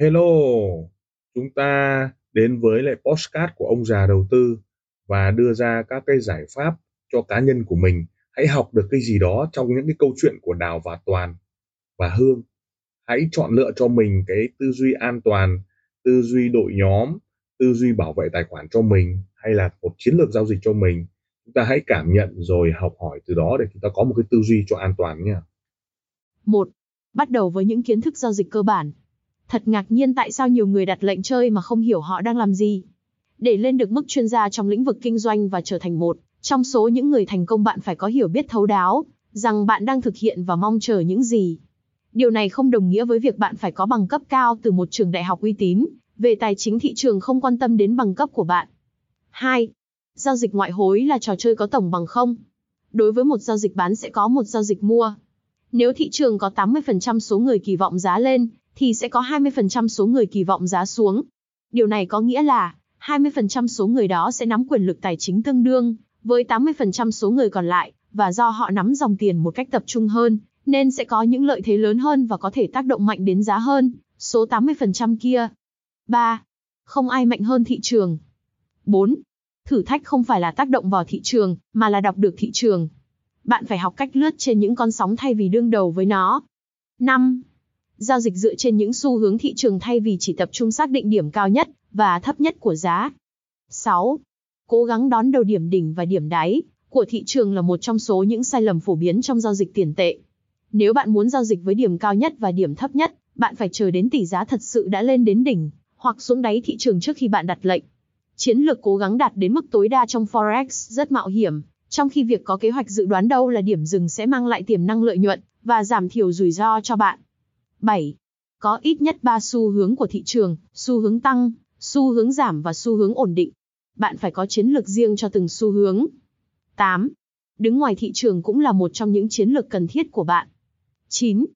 Hello, chúng ta đến với lại podcast của ông già đầu tư và đưa ra các cái giải pháp cho cá nhân của mình. Hãy học được cái gì đó trong những cái câu chuyện của Đào và Toàn và Hương. Hãy chọn lựa cho mình cái tư duy an toàn, tư duy đội nhóm, tư duy bảo vệ tài khoản cho mình hay là một chiến lược giao dịch cho mình. Chúng ta hãy cảm nhận rồi học hỏi từ đó để chúng ta có một cái tư duy cho an toàn nha. Một, Bắt đầu với những kiến thức giao dịch cơ bản. Thật ngạc nhiên tại sao nhiều người đặt lệnh chơi mà không hiểu họ đang làm gì. Để lên được mức chuyên gia trong lĩnh vực kinh doanh và trở thành một trong số những người thành công bạn phải có hiểu biết thấu đáo rằng bạn đang thực hiện và mong chờ những gì. Điều này không đồng nghĩa với việc bạn phải có bằng cấp cao từ một trường đại học uy tín, về tài chính thị trường không quan tâm đến bằng cấp của bạn. 2. Giao dịch ngoại hối là trò chơi có tổng bằng không. Đối với một giao dịch bán sẽ có một giao dịch mua. Nếu thị trường có 80% số người kỳ vọng giá lên, thì sẽ có 20% số người kỳ vọng giá xuống. Điều này có nghĩa là 20% số người đó sẽ nắm quyền lực tài chính tương đương với 80% số người còn lại, và do họ nắm dòng tiền một cách tập trung hơn, nên sẽ có những lợi thế lớn hơn và có thể tác động mạnh đến giá hơn, số 80% kia. 3. Không ai mạnh hơn thị trường. 4. Thử thách không phải là tác động vào thị trường, mà là đọc được thị trường. Bạn phải học cách lướt trên những con sóng thay vì đương đầu với nó. 5. Giao dịch dựa trên những xu hướng thị trường thay vì chỉ tập trung xác định điểm cao nhất và thấp nhất của giá. 6. Cố gắng đón đầu điểm đỉnh và điểm đáy của thị trường là một trong số những sai lầm phổ biến trong giao dịch tiền tệ. Nếu bạn muốn giao dịch với điểm cao nhất và điểm thấp nhất, bạn phải chờ đến tỷ giá thật sự đã lên đến đỉnh hoặc xuống đáy thị trường trước khi bạn đặt lệnh. Chiến lược cố gắng đạt đến mức tối đa trong Forex rất mạo hiểm, trong khi việc có kế hoạch dự đoán đâu là điểm dừng sẽ mang lại tiềm năng lợi nhuận và giảm thiểu rủi ro cho bạn. 7. Có ít nhất 3 xu hướng của thị trường, xu hướng tăng, xu hướng giảm và xu hướng ổn định. Bạn phải có chiến lược riêng cho từng xu hướng. 8. Đứng ngoài thị trường cũng là một trong những chiến lược cần thiết của bạn. 9.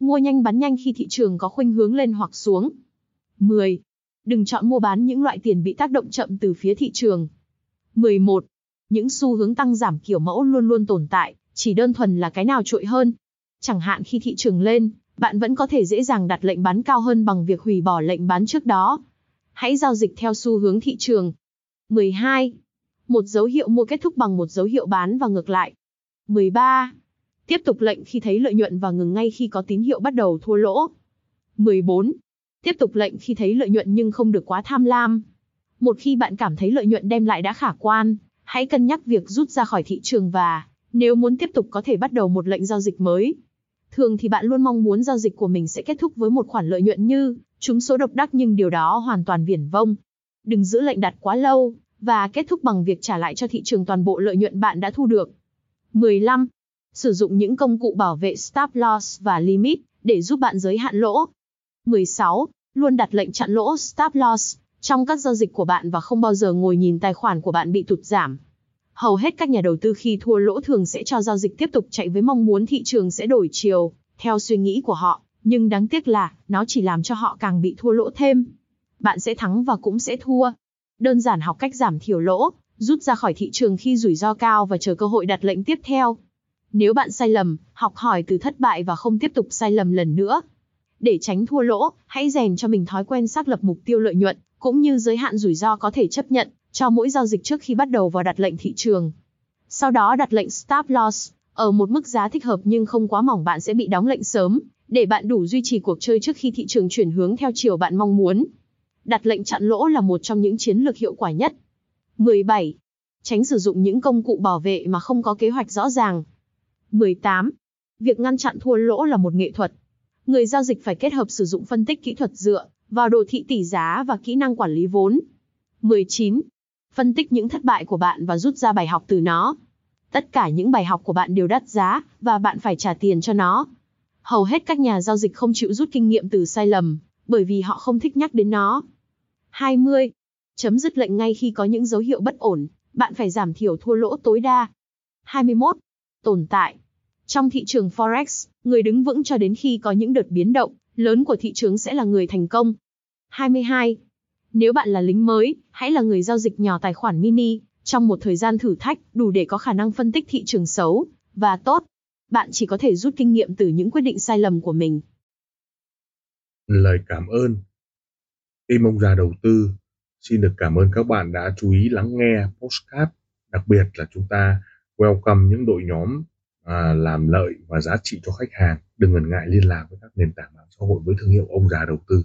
Mua nhanh bán nhanh khi thị trường có khuynh hướng lên hoặc xuống. 10. Đừng chọn mua bán những loại tiền bị tác động chậm từ phía thị trường. 11. Những xu hướng tăng giảm kiểu mẫu luôn luôn tồn tại, chỉ đơn thuần là cái nào trội hơn. Chẳng hạn khi thị trường lên, bạn vẫn có thể dễ dàng đặt lệnh bán cao hơn bằng việc hủy bỏ lệnh bán trước đó. Hãy giao dịch theo xu hướng thị trường. 12. Một dấu hiệu mua kết thúc bằng một dấu hiệu bán và ngược lại. 13. Tiếp tục lệnh khi thấy lợi nhuận và ngừng ngay khi có tín hiệu bắt đầu thua lỗ. 14. Tiếp tục lệnh khi thấy lợi nhuận nhưng không được quá tham lam. Một khi bạn cảm thấy lợi nhuận đem lại đã khả quan, hãy cân nhắc việc rút ra khỏi thị trường và, nếu muốn tiếp tục có thể bắt đầu một lệnh giao dịch mới. Thường thì bạn luôn mong muốn giao dịch của mình sẽ kết thúc với một khoản lợi nhuận như trúng số độc đắc nhưng điều đó hoàn toàn viển vông. Đừng giữ lệnh đặt quá lâu và kết thúc bằng việc trả lại cho thị trường toàn bộ lợi nhuận bạn đã thu được. 15. Sử dụng những công cụ bảo vệ stop loss và limit để giúp bạn giới hạn lỗ. 16. Luôn đặt lệnh chặn lỗ stop loss trong các giao dịch của bạn và không bao giờ ngồi nhìn tài khoản của bạn bị tụt giảm. Hầu hết các nhà đầu tư khi thua lỗ thường sẽ cho giao dịch tiếp tục chạy với mong muốn thị trường sẽ đổi chiều, theo suy nghĩ của họ, nhưng đáng tiếc là, nó chỉ làm cho họ càng bị thua lỗ thêm. Bạn sẽ thắng và cũng sẽ thua. Đơn giản học cách giảm thiểu lỗ, rút ra khỏi thị trường khi rủi ro cao và chờ cơ hội đặt lệnh tiếp theo. Nếu bạn sai lầm, học hỏi từ thất bại và không tiếp tục sai lầm lần nữa. Để tránh thua lỗ, hãy rèn cho mình thói quen xác lập mục tiêu lợi nhuận, cũng như giới hạn rủi ro có thể chấp nhận cho mỗi giao dịch trước khi bắt đầu vào đặt lệnh thị trường. Sau đó đặt lệnh stop loss ở một mức giá thích hợp nhưng không quá mỏng bạn sẽ bị đóng lệnh sớm, để bạn đủ duy trì cuộc chơi trước khi thị trường chuyển hướng theo chiều bạn mong muốn. Đặt lệnh chặn lỗ là một trong những chiến lược hiệu quả nhất. 17. Tránh sử dụng những công cụ bảo vệ mà không có kế hoạch rõ ràng. 18. Việc ngăn chặn thua lỗ là một nghệ thuật. Người giao dịch phải kết hợp sử dụng phân tích kỹ thuật dựa vào đồ thị tỷ giá và kỹ năng quản lý vốn. 19. Phân tích những thất bại của bạn và rút ra bài học từ nó. Tất cả những bài học của bạn đều đắt giá, và bạn phải trả tiền cho nó. Hầu hết các nhà giao dịch không chịu rút kinh nghiệm từ sai lầm, bởi vì họ không thích nhắc đến nó. 20. Chấm dứt lệnh ngay khi có những dấu hiệu bất ổn, bạn phải giảm thiểu thua lỗ tối đa. 21. Tồn tại. Trong thị trường Forex, người đứng vững cho đến khi có những đợt biến động lớn của thị trường sẽ là người thành công. 22. Nếu bạn là lính mới, hãy là người giao dịch nhỏ tài khoản mini, trong một thời gian thử thách, đủ để có khả năng phân tích thị trường xấu và tốt. Bạn chỉ có thể rút kinh nghiệm từ những quyết định sai lầm của mình. Lời cảm ơn. Tim ông già đầu tư xin được cảm ơn các bạn đã chú ý lắng nghe postcard, đặc biệt là chúng ta welcome những đội nhóm à, làm lợi và giá trị cho khách hàng. Đừng ngần ngại liên lạc với các nền tảng mạng xã hội với thương hiệu ông già đầu tư.